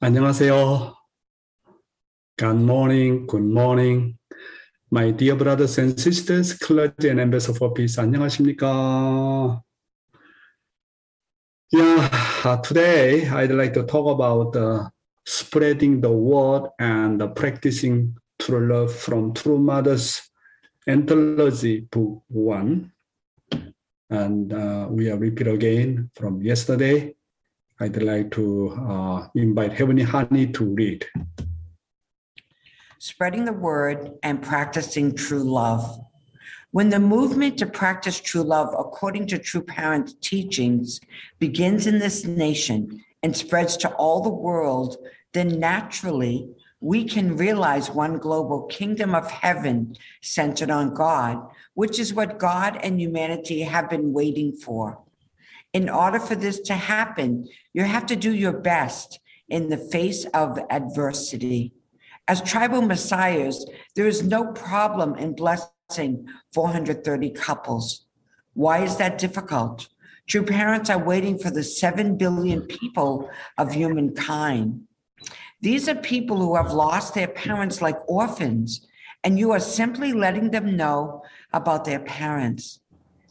안녕하세요. Good morning, good morning. My dear brothers and sisters, clergy and ambassador for peace, 안녕하십니까? Yeah, uh, today I'd like to talk about uh, spreading the word and practicing true love from True Mother's Anthology Book 1. And uh, we are repeat again from yesterday. I'd like to uh, invite Heavenly Honey to read. Spreading the word and practicing true love. When the movement to practice true love according to true Parents' teachings begins in this nation and spreads to all the world, then naturally we can realize one global kingdom of heaven centered on God, which is what God and humanity have been waiting for. In order for this to happen, you have to do your best in the face of adversity. As tribal messiahs, there is no problem in blessing 430 couples. Why is that difficult? True parents are waiting for the 7 billion people of humankind. These are people who have lost their parents like orphans, and you are simply letting them know about their parents.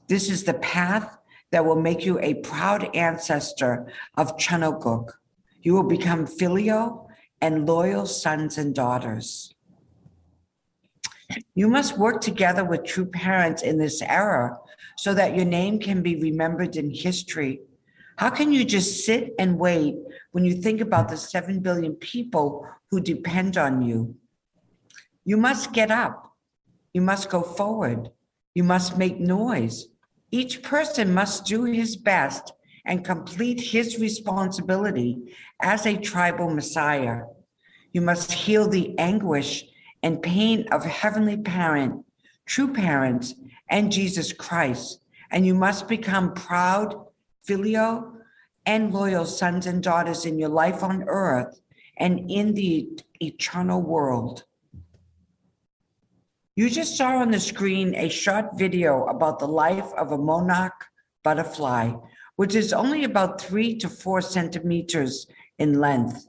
This is the path that will make you a proud ancestor of Cheon Il Guk. You will become filial and loyal sons and daughters. You must work together with true parents in this era so that your name can be remembered in history. How can you just sit and wait when you think about the 7 billion people who depend on you? You must get up. You must go forward. You must make noise. Each person must do his best and complete his responsibility as a tribal Messiah. You must heal the anguish and pain of Heavenly Parent, true parents, and Jesus Christ. And you must become proud, filial, and loyal sons and daughters in your life on earth and in the eternal world. You just saw on the screen a short video about the life of a monarch butterfly, which is only about three to four centimeters in length.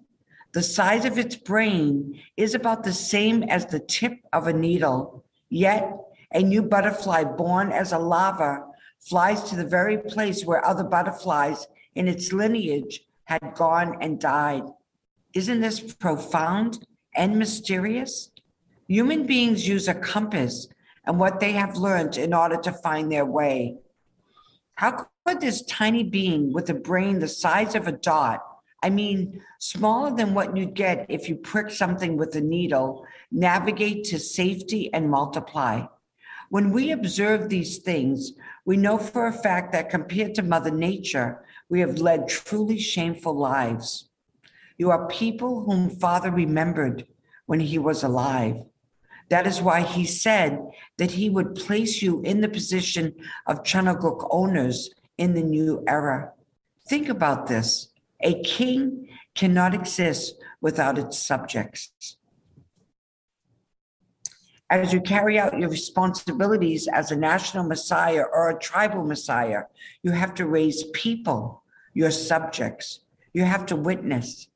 The size of its brain is about the same as the tip of a needle, yet a new butterfly born as a larva flies to the very place where other butterflies in its lineage had gone and died. Isn't this profound and mysterious? Human beings use a compass and what they have learned in order to find their way. How could this tiny being with a brain the size of a dot, I mean, smaller than what you'd get if you prick something with a needle, navigate to safety and multiply? When we observe these things, we know for a fact that compared to Mother Nature, we have led truly shameful lives. You are people whom Father remembered when he was alive. That is why he said that he would place you in the position of Cheon Il Guk owners in the new era. Think about this. A king cannot exist without its subjects. As you carry out your responsibilities as a national messiah or a tribal messiah, you have to raise people, your subjects. You have to witness.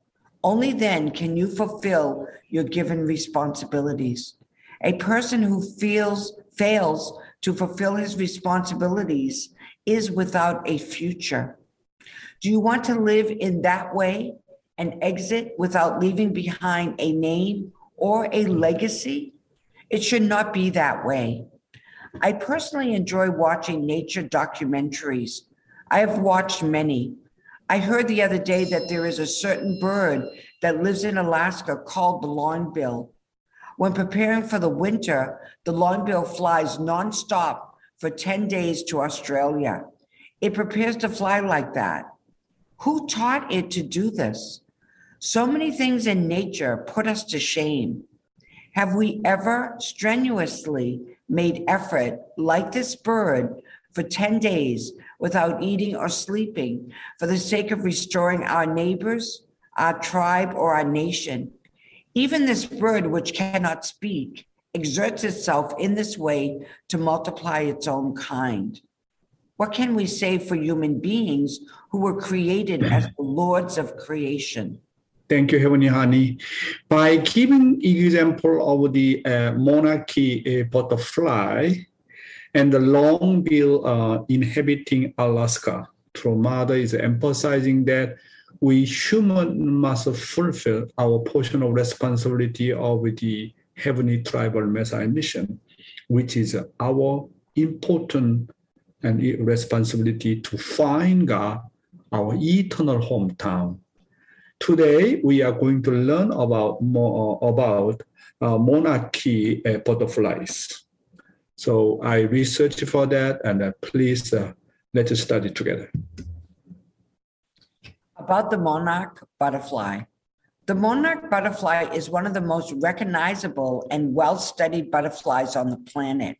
Only then can you fulfill your given responsibilities. A person who feels fails to fulfill his responsibilities is without a future. Do you want to live in that way and exit without leaving behind a name or a legacy? It should not be that way. I personally enjoy watching nature documentaries. I have watched many. I heard the other day that there is a certain bird that lives in Alaska called the longbill. When preparing for the winter, the longbill flies nonstop for 10 days to Australia. It prepares to fly like that. Who taught it to do this? So many things in nature put us to shame. Have we ever strenuously made effort like this bird for 10 days without eating or sleeping for the sake of restoring our neighbors, our tribe, or our nation? Even this bird, which cannot speak, exerts itself in this way to multiply its own kind. What can we say for human beings who were created as the lords of creation? Thank you, Heavenly Honey. By giving example of the uh, monarchy uh, butterfly and the longbill uh, inhabiting Alaska, Mother is emphasizing that we human must fulfill our portion of responsibility of the heavenly tribal Messiah mission, which is our important and responsibility to find God, our eternal hometown. Today, we are going to learn about more about uh, monarchy uh, butterflies. So I researched for that, and uh, please uh, let's study together. About the monarch butterfly. The monarch butterfly is one of the most recognizable and well studied butterflies on the planet.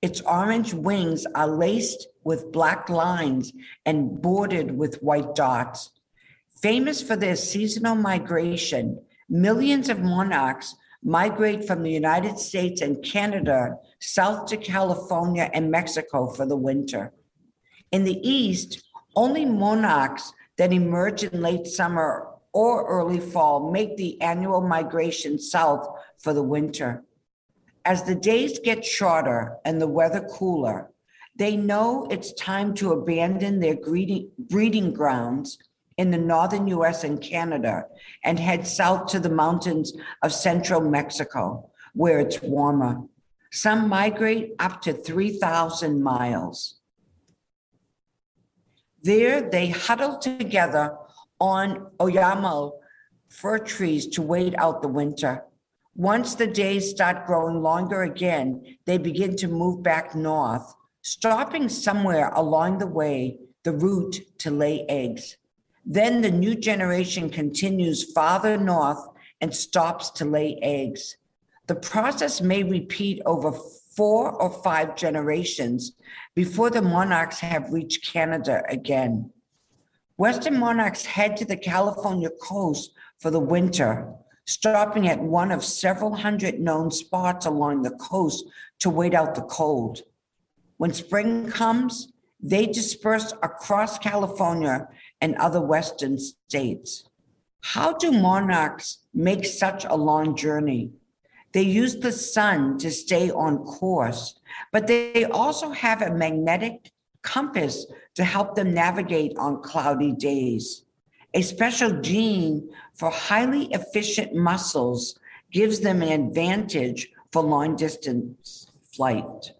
Its orange wings are laced with black lines and bordered with white dots. Famous for their seasonal migration, millions of monarchs migrate from the United States and Canada south to California and Mexico for the winter. In the East, only monarchs that emerge in late summer or early fall make the annual migration south for the winter. As the days get shorter and the weather cooler, they know it's time to abandon their breeding grounds in the northern US and Canada and head south to the mountains of central Mexico, where it's warmer. Some migrate up to 3,000 miles. There, they huddle together on Oyamel fir trees to wait out the winter. Once the days start growing longer again, they begin to move back north, stopping somewhere along the way, the route to lay eggs. Then the new generation continues farther north and stops to lay eggs. The process may repeat over four or five generations before the monarchs have reached Canada again. Western monarchs head to the California coast for the winter, stopping at one of several hundred known spots along the coast to wait out the cold. When spring comes, they disperse across California and other Western states. How do monarchs make such a long journey? They use the sun to stay on course, but they also have a magnetic compass to help them navigate on cloudy days. A special gene for highly efficient muscles gives them an advantage for long distance flight.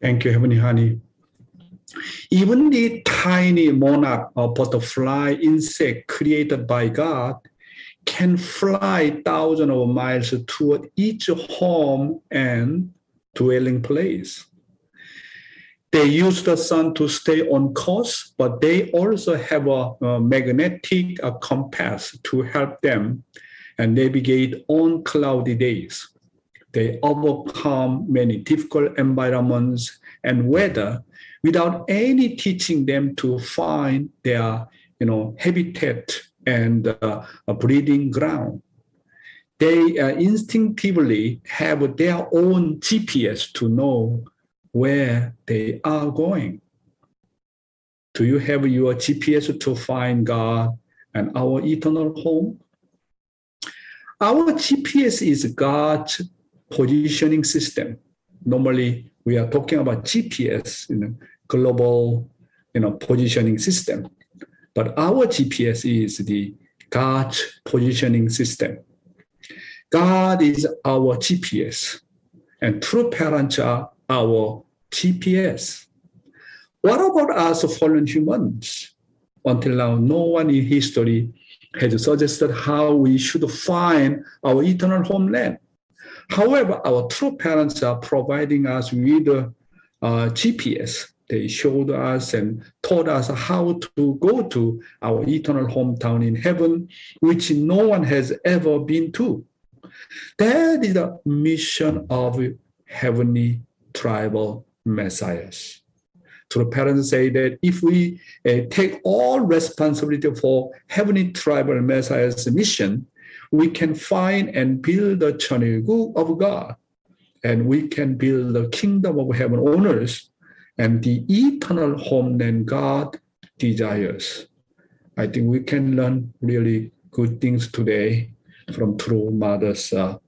Thank you, Heavenly Honey. Even the tiny monarch or butterfly insect created by God can fly thousands of miles toward each home and dwelling place. They use the sun to stay on course, but they also have a, a magnetic a compass to help them and navigate on cloudy days. They overcome many difficult environments and weather without any teaching them to find their you know, habitat and uh, a breeding ground. They uh, instinctively have their own GPS to know where they are going. Do you have your GPS to find God and our eternal home? Our GPS is God's positioning system. Normally, we are talking about GPS in a global you know, positioning system. But our GPS is the God's positioning system. God is our GPS, and true parents are our GPS. What about us fallen humans? Until now, no one in history has suggested how we should find our eternal homeland. However, our true parents are providing us with a uh, GPS. They showed us and taught us how to go to our eternal hometown in heaven, which no one has ever been to. That is the mission of heavenly tribal messiahs. So the parents say that if we uh, take all responsibility for heavenly tribal messiah's mission, we can find and build the Cheon Il Guk of God, and we can build the kingdom of heaven on earth and the eternal home that God desires. I think we can learn really good things today from True Mother's uh,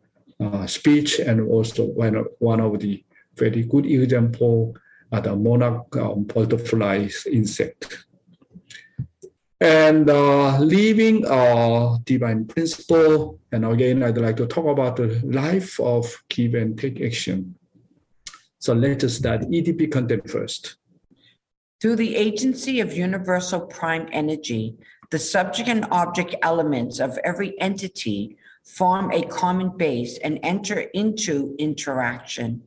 uh, speech, and also one of, one of the very good example are the monarch um, butterflies insect. And uh, leaving a divine principle, and again, I'd like to talk about the life of give and take action. So let's start EDP content first. Through the agency of universal prime energy, the subject and object elements of every entity form a common base and enter into interaction.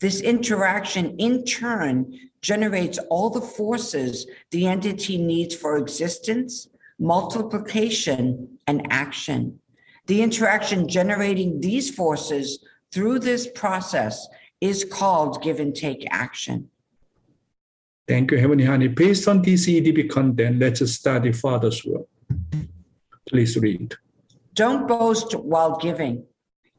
This interaction, in turn, generates all the forces the entity needs for existence, multiplication, and action. The interaction generating these forces through this process is called give and take action. Thank you, Heavenly Honey. Based on this EDP content, let's study Father's word. Please read. Don't boast while giving.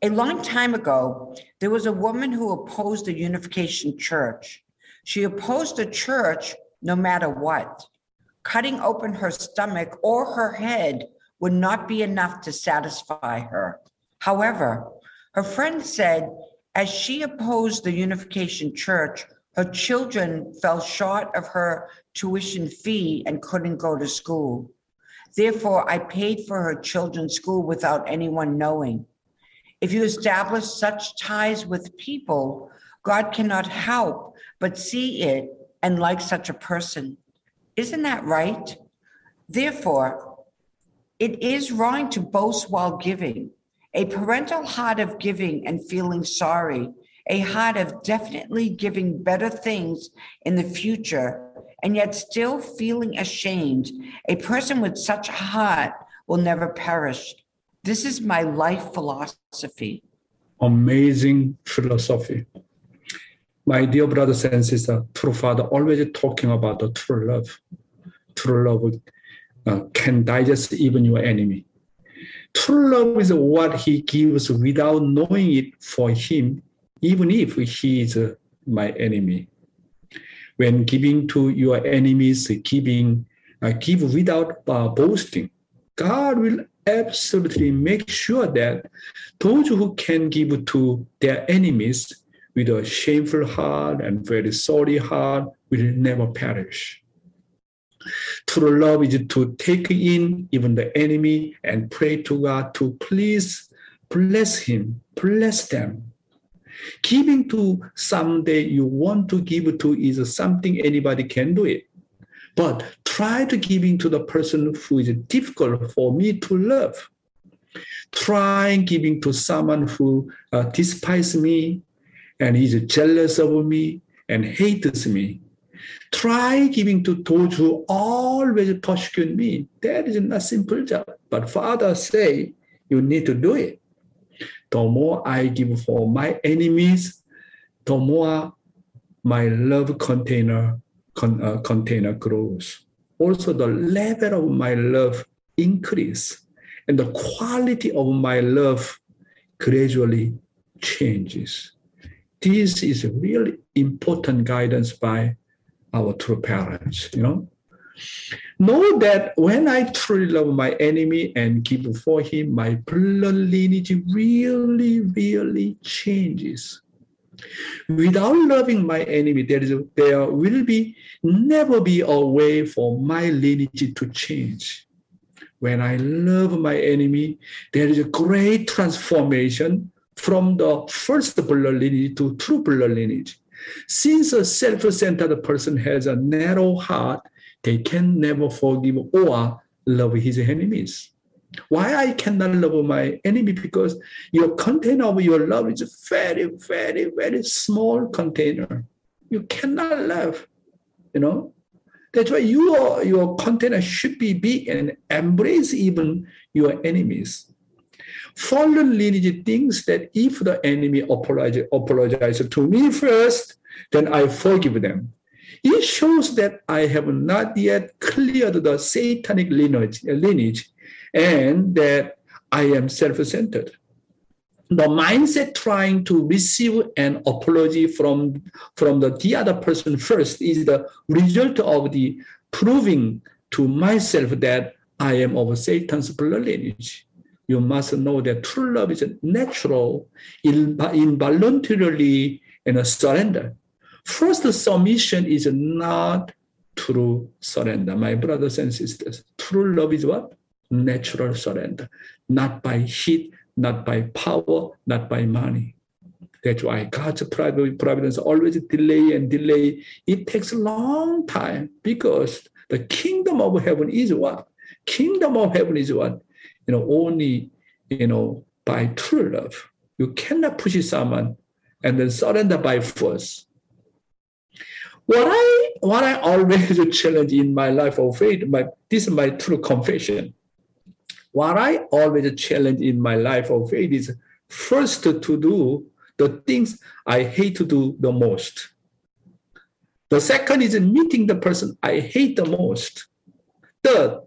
A long time ago, there was a woman who opposed the Unification Church. She opposed the church no matter what. Cutting open her stomach or her head would not be enough to satisfy her. However, her friend said as she opposed the Unification Church, her children fell short of her tuition fee and couldn't go to school. Therefore, I paid for her children's school without anyone knowing. If you establish such ties with people, God cannot help but see it and like such a person. Isn't that right? Therefore, it is wrong to boast while giving. A parental heart of giving and feeling sorry, a heart of definitely giving better things in the future, and yet still feeling ashamed. A person with such a heart will never perish. This is my life philosophy. Amazing philosophy. My dear brothers and sisters, true father always talking about the true love. True love uh, can digest even your enemy. True love is what he gives without knowing it for him, even if he is my enemy. When giving to your enemies, giving, uh, give without uh, boasting. God will absolutely make sure that those who can give to their enemies with a shameful heart and very sorry heart will never perish. True love is to take in even the enemy and pray to God to please bless him, bless them. Giving to someday you want to give to is something anybody can do it. But try to giving to the person who is difficult for me to love. Try giving to someone who uh, despises me and is jealous of me and hates me. Try giving to those who always persecute me. That is not simple job. But Father say you need to do it. The more I give for my enemies, the more my love container con, uh, container grows. Also, the level of my love increase, and the quality of my love gradually changes. This is really important guidance by our true parents. You know, know that when I truly love my enemy and give for him, my blood lineage really, really changes. Without loving my enemy, there is there will be never be a way for my lineage to change. When I love my enemy, there is a great transformation from the first blood lineage to true blood lineage. Since a self-centered person has a narrow heart, they can never forgive or love his enemies. Why I cannot love my enemy? Because your container of your love is a very, very, very small container. You cannot love, you know. That's why your your container should be big and embrace even your enemies. Fallen lineage thinks that if the enemy apologize, apologize to me first, then I forgive them. It shows that I have not yet cleared the satanic lineage, lineage and that I am self centered. The mindset trying to receive an apology from, from the, the other person first is the result of the proving to myself that I am of Satan's lineage. You must know that true love is natural, involuntarily, and a surrender. First submission is not true surrender. My brothers and sisters, true love is what? Natural surrender, not by heat, not by power, not by money. That's why God's providence always delay and delay. It takes a long time because the kingdom of heaven is what? Kingdom of heaven is what? You know, only, you know, by true love. You cannot push someone and then surrender by force. What I what I always challenge in my life of faith, my this is my true confession. What I always challenge in my life of faith is first to do the things I hate to do the most. The second is meeting the person I hate the most. Third,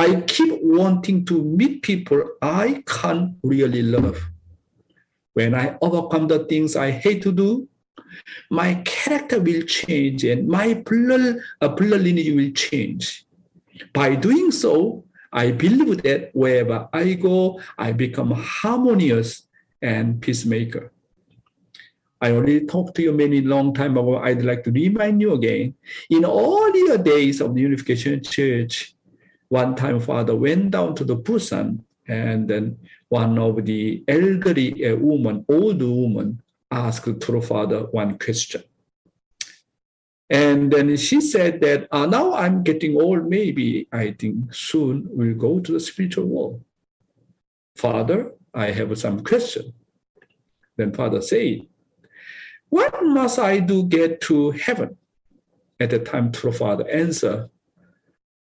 I keep wanting to meet people I can't really love. When I overcome the things I hate to do, my character will change and my blood, uh, lineage will change. By doing so, I believe that wherever I go, I become harmonious and peacemaker. I already talked to you many long time ago. I'd like to remind you again. In earlier days of the Unification Church, one time Father went down to the Busan, and then one of the elderly uh, woman, old woman, asked to Father one question. And then she said that uh, now I'm getting old, maybe I think soon we'll go to the spiritual world. Father, I have some question. Then Father said, what must I do get to heaven? At the time, true father answer,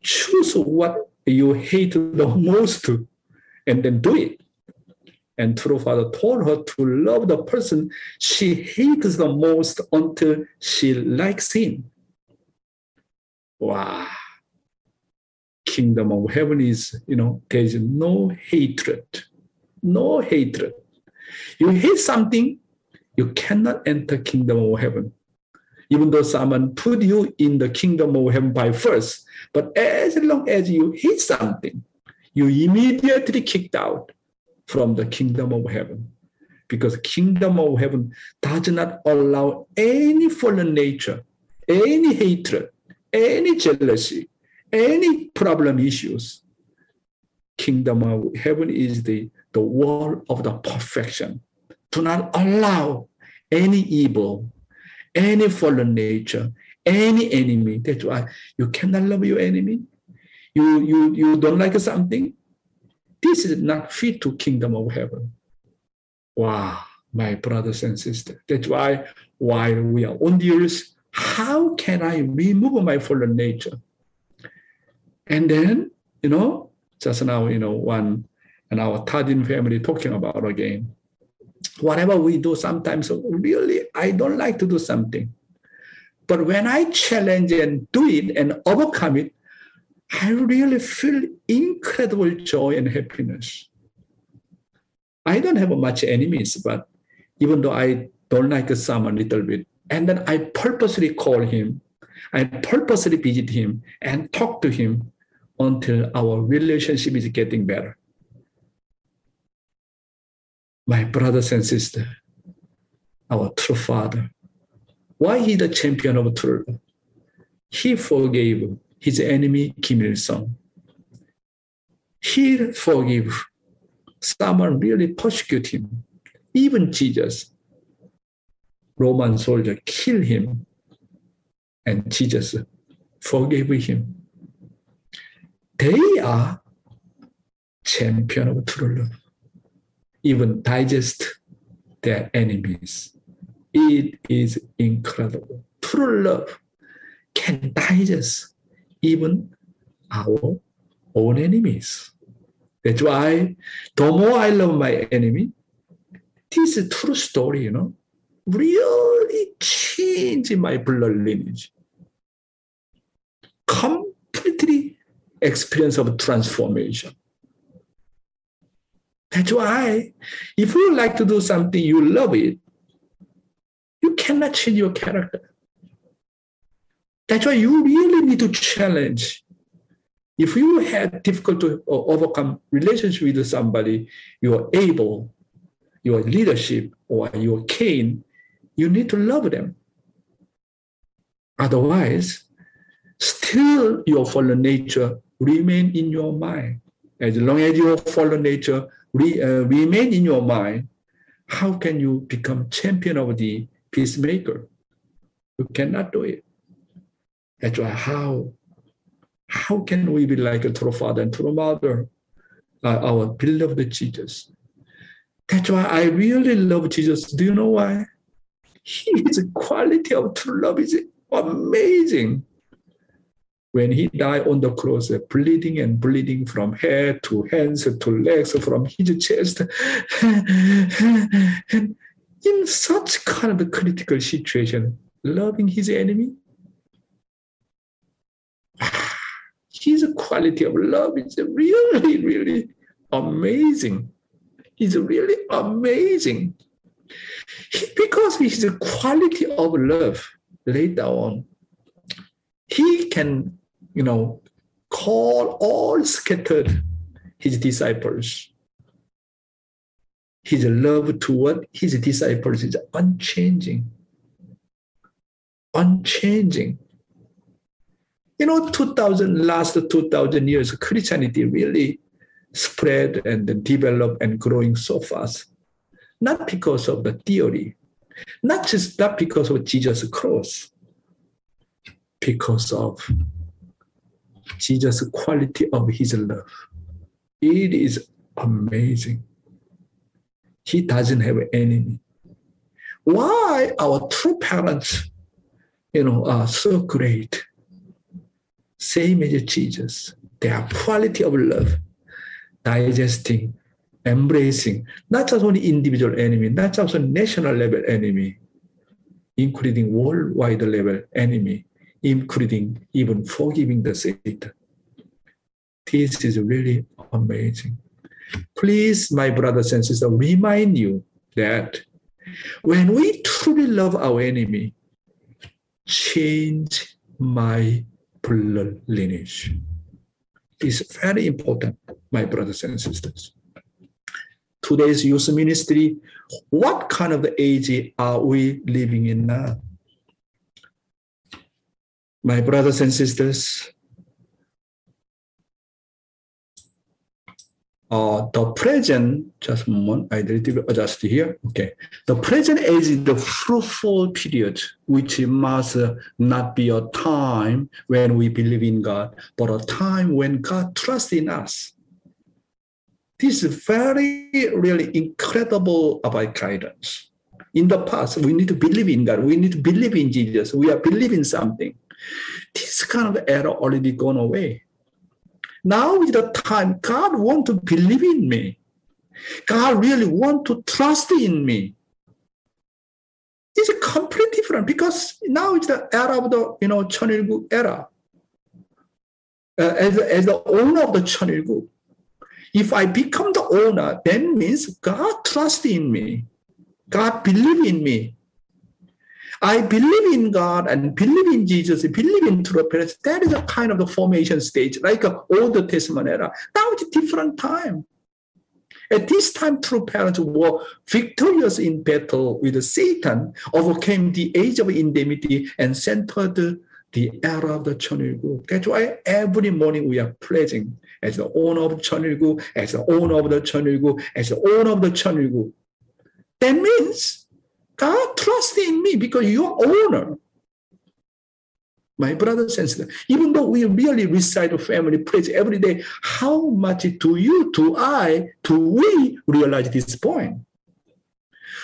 choose what you hate the most and then do it. And true father told her to love the person she hates the most until she likes him. Wow. Kingdom of heaven is, you know, there is no hatred. No hatred. You hate something, you cannot enter kingdom of heaven even though someone put you in the kingdom of heaven by force but as long as you hit something you immediately kicked out from the kingdom of heaven. Because kingdom of heaven does not allow any fallen nature any hatred any jealousy any problem issues. Kingdom of heaven is the the world of the perfection. Do not allow any evil, any fallen nature, any enemy. That's why you cannot love your enemy. You, you, you don't like something. This is not fit to kingdom of heaven. Wow, my brothers and sisters. That's why while we are on the earth, how can I remove my fallen nature? And then, you know, just now, you know, one and our Tadin family talking about again whatever we do, sometimes really I don't like to do something. But when I challenge and do it and overcome it, I really feel incredible joy and happiness. I don't have much enemies, but even though I don't like someone a little bit, and then I purposely call him, I purposely visit him and talk to him until our relationship is getting better my brothers and sisters, our true Father. Why he the champion of truth? He forgave his enemy Kim Il Sung. He forgave someone really persecute him. Even Jesus, Roman soldier, kill him, and Jesus forgave him. They are champion of true love even digest their enemies. It is incredible. True love can digest even our own enemies. That's why the more I love my enemy, this is true story, you know, really changing my blood lineage. Completely experience of transformation. That's why if you like to do something, you love it, you cannot change your character. That's why you really need to challenge If you had difficult to uh, overcome relationship with somebody, you are able, your leadership or your kin, you need to love them. Otherwise, still your fallen nature remain in your mind. As long as your fallen nature uh, remain in your mind, how can you become champion of the peacemaker? You cannot do it. That's why how how can we be like a true father and true mother, uh, our beloved Jesus? That's why I really love Jesus. Do you know why? His quality of true love is amazing. When he died on the cross, bleeding and bleeding from head to hands to legs, from his chest, and in such kind of a critical situation, loving his enemy, his quality of love is really, really amazing. It's really amazing. Because his quality of love later on, he can, you know, call all scattered his disciples. His love toward his disciples is unchanging. Unchanging. You know, 2000, last 2000 years, Christianity really spread and developed and growing so fast. Not because of the theory, not just not because of Jesus' cross, because of Jesus' quality of his love. It is amazing. He doesn't have enemy. Why our true parents, you know, are so great? same as Jesus. Their quality of love, digesting, embracing, not just only individual enemy, not just on national level enemy, including worldwide level enemy, including even forgiving the Satan. This is really amazing. Please, my brothers and sisters, remind you that when we truly love our enemy, change my blood lineage. It's very important, my brothers and sisters. Today's youth ministry, what kind of age are we living in now? My brothers and sisters, uh, the present, just a moment, I need to adjust here. Okay. The present is the fruitful period, which must not be a time when we believe in God, but a time when God trusts in us. This is very, really incredible about guidance. In the past, we need to believe in God. We need to believe in Jesus. We are believing something. This kind of error already gone away now is the time God want to believe in me. God really want to trust in me. It's completely different because now it's the era of the you know Cheonilgu era. Uh, as, as the owner of the Cheonilgu, if I become the owner, then means God trust in me. God believe in me. I believe in God and believe in Jesus, believe in true parents. That is a kind of the formation stage, like a Old Testament era. Now it's a different time. At this time, true parents were victorious in battle with Satan, overcame the age of indemnity, and centered the era of the Cheonilgu. That's why every morning we are pledging as the owner of Cheonilgu, as the owner of the Cheonilgu, as the owner of the Cheonilgu. That means God trusts in me because you're owner. My brothers and sisters, even though we really recite the family praise every day, how much do you, do I, do we realize this point?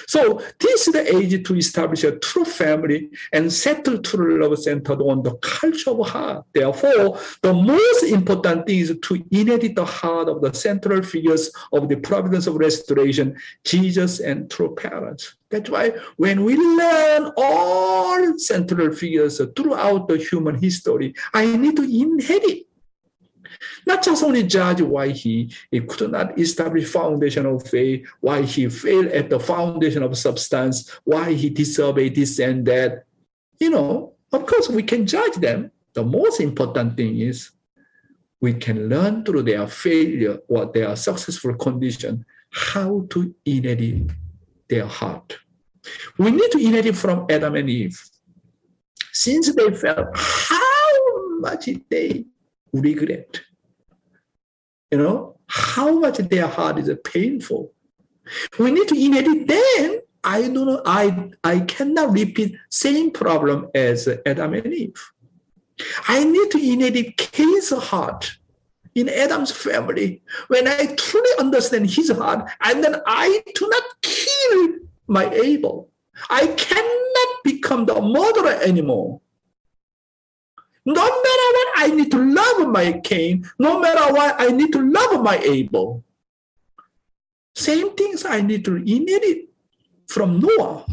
So this is the age to establish a true family and settle true love centered on the culture of heart. Therefore, the most important thing is to inherit the heart of the central figures of the providence of restoration, Jesus and true parents. That's why when we learn all central figures throughout the human history, I need to inherit not just only judge why he, he could not establish foundation of faith, why he failed at the foundation of substance, why he disobeyed this and that. You know, of course, we can judge them. The most important thing is we can learn through their failure or their successful condition how to inherit their heart. We need to inherit from Adam and Eve. Since they felt how much they regret, you know, how much their heart is painful. We need to inherit then. I do not, I, I cannot repeat same problem as Adam and Eve. I need to inherit Cain's heart in Adam's family. When I truly understand his heart, and then I do not kill my Abel. I cannot become the murderer anymore. No matter what, I need to love my Cain. No matter what, I need to love my Abel. Same things I need to inherit from Noah.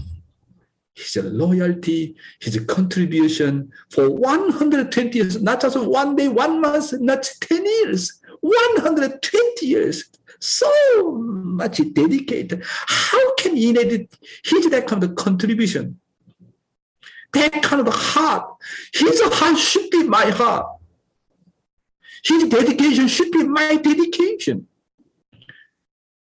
His loyalty, his contribution for 120 years, not just one day, one month, not 10 years, 120 years. So much dedicated. How can he inherit his that kind of contribution? That kind of heart. His heart should be my heart. His dedication should be my dedication.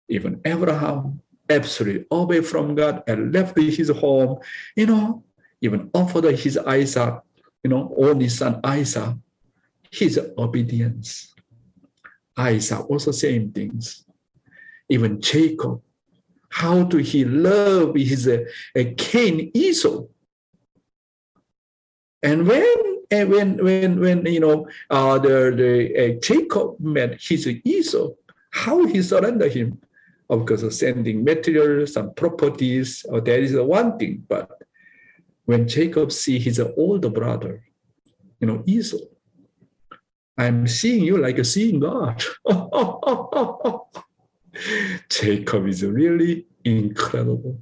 Even Abraham absolutely away from God and left his home, you know, even offered his Isaac, you know, only son Isaac, his obedience. Isaac also same things. Even Jacob, how do he love his uh, Cain Esau? And when and when when when you know uh, the the uh, Jacob met his Esau, how he surrendered him? of course, sending materials and properties, oh, that is one thing. But when Jacob see his older brother, you know, Esau, I'm seeing you like a seeing God. Jacob is really incredible.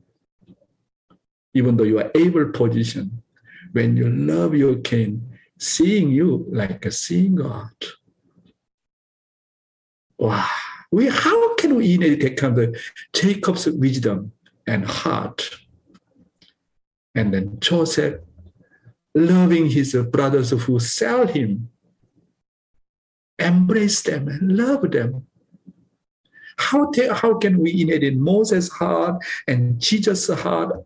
Even though you are able position, when you love your king, seeing you like a seeing God. Wow we how can we inherit kind of Jacob's wisdom and heart? And then Joseph loving his brothers who sell him, embrace them and love them. How, how can we inherit Moses' heart and Jesus' heart?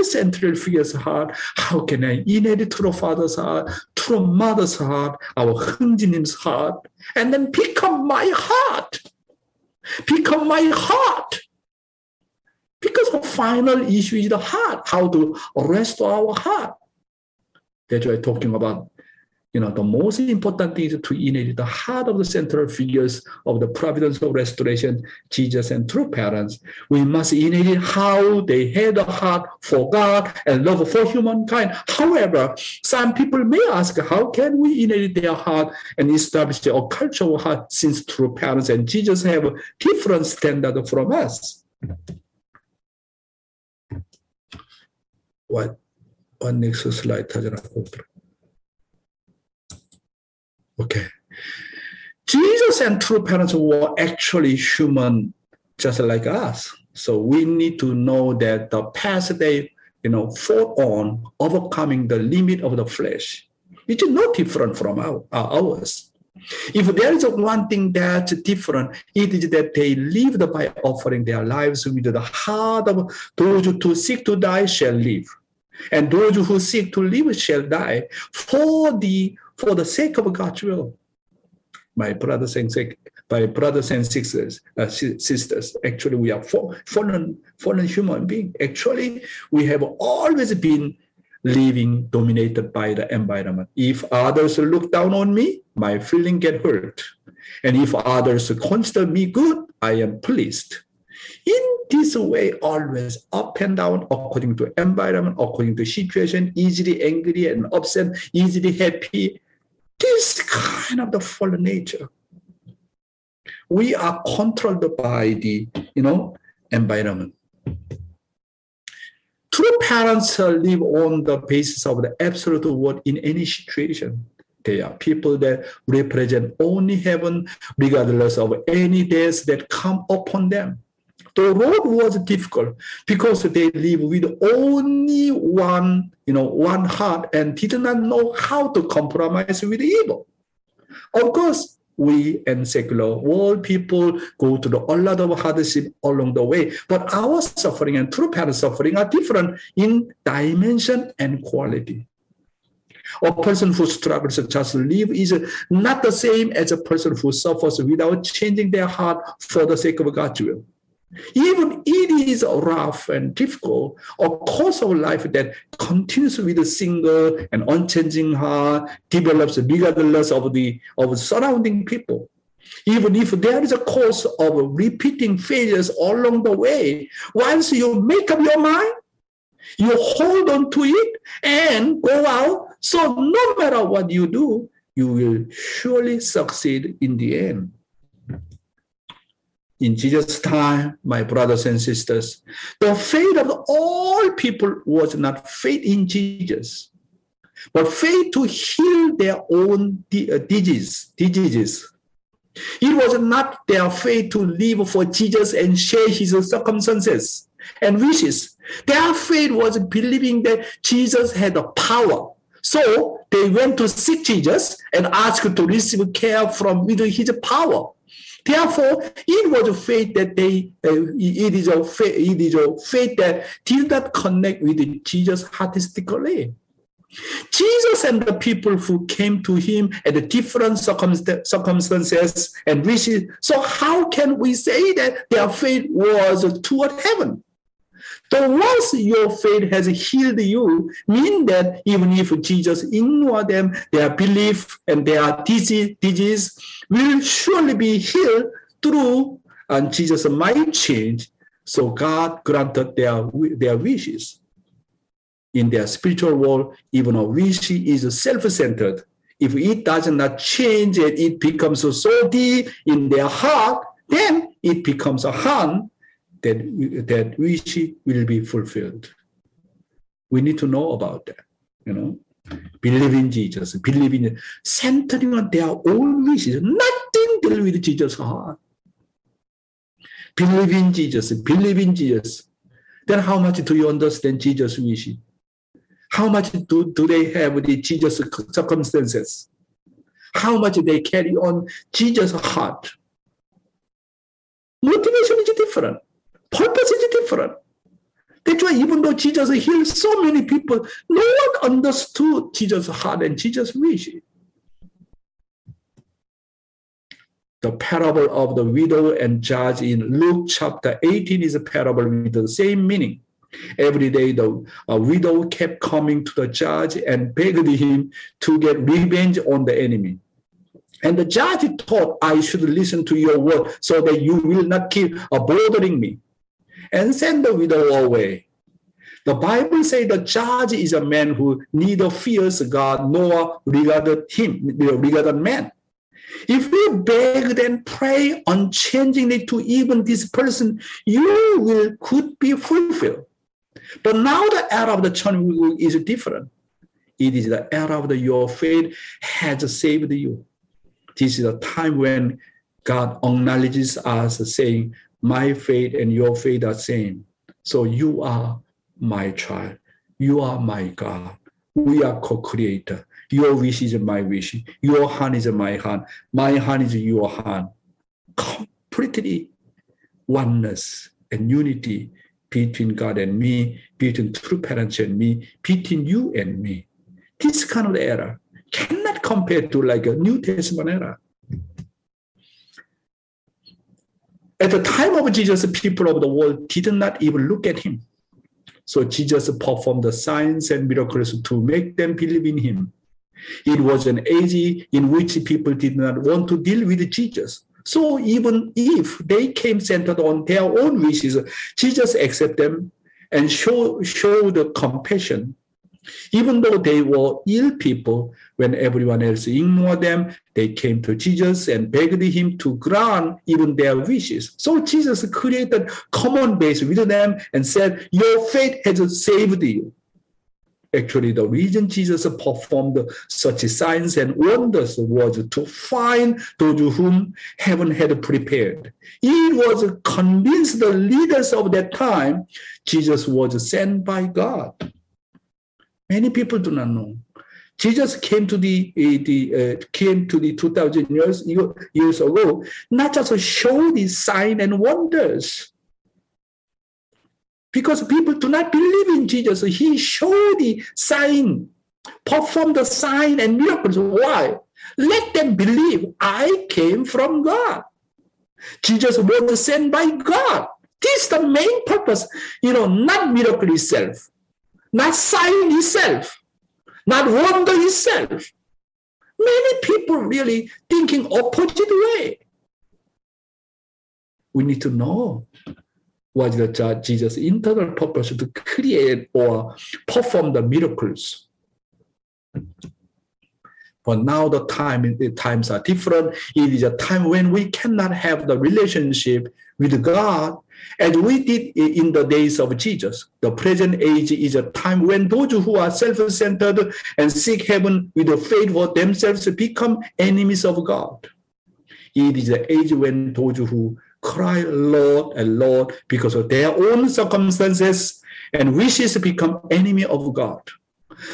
All central figures' heart. How can I inherit through Father's heart, through Mother's heart, our Hunjin's heart, and then become my heart? become my heart. Because the final issue is the heart, how to restore our heart. That's why talking about, you know, the most important thing is to inherit the heart of the central figures of the providence of restoration, Jesus and true parents. We must inherit how they had a heart for God and love for humankind. However, some people may ask, how can we inherit their heart and establish a culture of heart since true parents and Jesus have a different standard from us? What? One next slide Okay. Jesus and true parents were actually human just like us. So we need to know that the path they, you know, fought on overcoming the limit of the flesh, it is not different from our, ours. If there is one thing that's different, it is that they lived by offering their lives with the heart of those who seek to die shall live. And those who seek to live shall die for the for the sake of God's will. My brothers and my brothers and sisters, uh, sisters, actually we are fallen, fallen human beings. Actually, we have always been living dominated by the environment. If others look down on me, my feeling get hurt. And if others consider me good, I am pleased. In this way, always up and down according to environment, according to situation, easily angry and upset, easily happy. This kind of the fallen nature. We are controlled by the, you know, environment. True parents live on the basis of the absolute word in any situation. They are people that represent only heaven, regardless of any days that come upon them. The road was difficult because they live with only one, you know, one heart and did not know how to compromise with evil. Of course, we and secular world people go through a lot of hardship along the way. But our suffering and true parent suffering are different in dimension and quality. A person who struggles to just live is not the same as a person who suffers without changing their heart for the sake of God's will. Even it is rough and difficult, a course of life that continues with a single and unchanging heart, develops regardless of the of surrounding people. Even if there is a course of repeating failures along the way, once you make up your mind, you hold on to it and go out. So no matter what you do, you will surely succeed in the end in Jesus' time, my brothers and sisters, the faith of all people was not faith in Jesus, but faith to heal their own uh, diseases. It was not their faith to live for Jesus and share his circumstances and wishes. Their faith was believing that Jesus had the power. So they went to seek Jesus and asked to receive care from his power. Therefore, it was a faith that they, uh, it is a faith, it is a faith that did not connect with Jesus heartistically. Jesus and the people who came to him at the different circumstances and wishes. So how can we say that their faith was toward heaven? The once your faith has healed you, mean that even if Jesus ignore them, their belief and their disease, disease will surely be healed through and Jesus might change. So God granted their, their wishes. In their spiritual world, even a wish is self-centered. If it does not change and it becomes so deep in their heart, then it becomes a harm that, that wish will be fulfilled. We need to know about that, you know. Believe in Jesus, believe in centering on their own wishes, nothing deal with Jesus' heart. Believe in Jesus, believe in Jesus. Then how much do you understand Jesus' wish? How much do, do they have the Jesus circumstances? How much they carry on Jesus' heart? Motivation is different. Purpose is different. That's why even though Jesus healed so many people, no one understood Jesus' heart and Jesus' wish. The parable of the widow and judge in Luke chapter 18 is a parable with the same meaning. Every day, the widow kept coming to the judge and begged him to get revenge on the enemy. And the judge thought, I should listen to your word so that you will not keep bothering me and send the widow away. The Bible says the judge is a man who neither fears God nor regarded him, regarded man. If you beg and pray unchangingly to even this person, you will could be fulfilled. But now the era of the turning is different. It is the era of the your faith has saved you. This is a time when God acknowledges us saying, my faith and your faith are same. So you are my child. You are my God. We are co-creator. Your wish is my wish. Your hand is my hand. My hand is your hand. Completely oneness and unity between God and me, between true parents and me, between you and me. This kind of era cannot compare to like a New Testament era. At the time of Jesus, people of the world did not even look at him. So Jesus performed the signs and miracles to make them believe in him. It was an age in which people did not want to deal with Jesus. So even if they came centered on their own wishes, Jesus accepted them and show, showed compassion even though they were ill people, when everyone else ignored them, they came to Jesus and begged him to grant even their wishes. So Jesus created common base with them and said, Your faith has saved you. Actually, the reason Jesus performed such signs and wonders was to find those whom heaven had prepared. He was convinced the leaders of that time Jesus was sent by God. Many people do not know. Jesus came to the, uh, the uh, came to the 2000 years years ago, not just to show these sign and wonders. Because people do not believe in Jesus. He showed the sign, performed the sign and miracles. Why? Let them believe I came from God. Jesus was sent by God. This is the main purpose, you know, not miracle itself, not sign itself, not wonder itself. Many people really thinking opposite way. We need to know what the Jesus' internal purpose to create or perform the miracles. But now the time the times are different. It is a time when we cannot have the relationship with God as we did in the days of Jesus. The present age is a time when those who are self-centered and seek heaven with a faith for themselves become enemies of God. It is the age when those who cry Lord and Lord because of their own circumstances and wishes become enemy of God.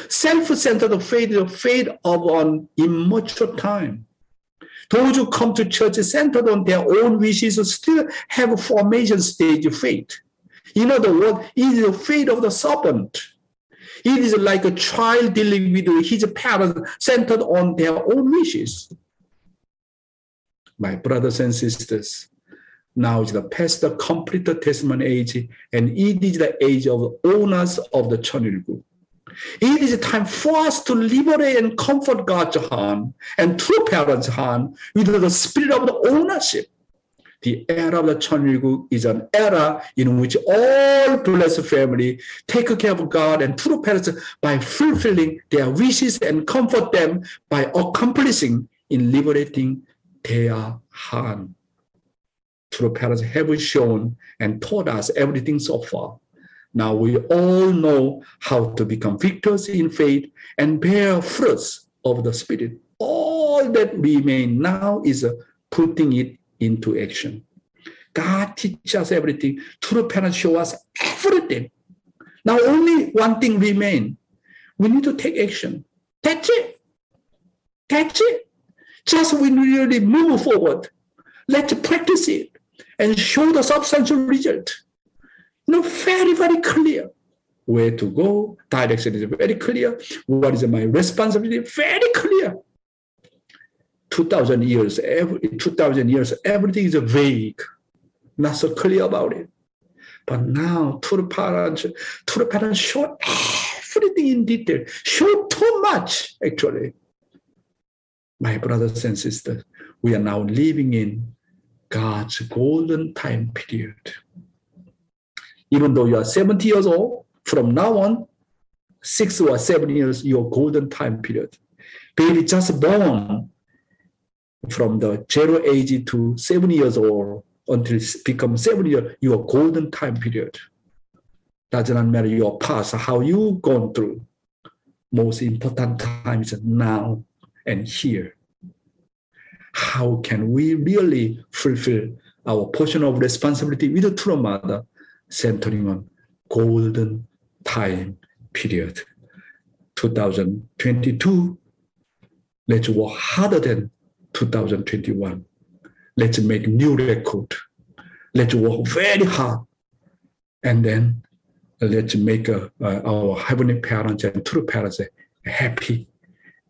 Self-centered faith is a faith of an immature time. Those who come to church centered on their own wishes still have formation stage faith. In other words, it is the faith of the serpent. It is like a child dealing with his parents centered on their own wishes. My brothers and sisters, now is the past the complete testament age, and it is the age of owners of the Cheon Il Guk. It is time for us to liberate and comfort God's hand and true parents' hand with the spirit of the ownership. The era of the Cheon Il Guk is an era in which all blessed family take care of God and true parents by fulfilling their wishes and comfort them by accomplishing in liberating their hand. True parents have shown and taught us everything so far. Now we all know how to become victors in faith and bear fruits of the Spirit. All that remain now is putting it into action. God teaches us everything. True parents show us everything. Now only one thing remains. We need to take action. That's it. That's it. Just we really move forward, let's practice it and show the substantial result. You know, very, very clear where to go. Direction is very clear. What is my responsibility? Very clear. 2000 years, every, 2000 years, everything is vague, not so clear about it. But now, parents, to the parents show everything in detail, show too much, actually. My brothers and sisters, we are now living in God's golden time period even though you are 70 years old, from now on, six or seven years, your golden time period. Baby just born from the zero age to seven years old until become seven years, your golden time period. Does not matter your past, how you gone through. Most important time is now and here. How can we really fulfill our portion of responsibility with a true mother centering on golden time period. 2022, let's work harder than 2021. Let's make new record. Let's work very hard. And then let's make uh, our heavenly parents and true parents happy.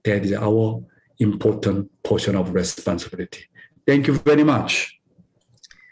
That is our important portion of responsibility. Thank you very much.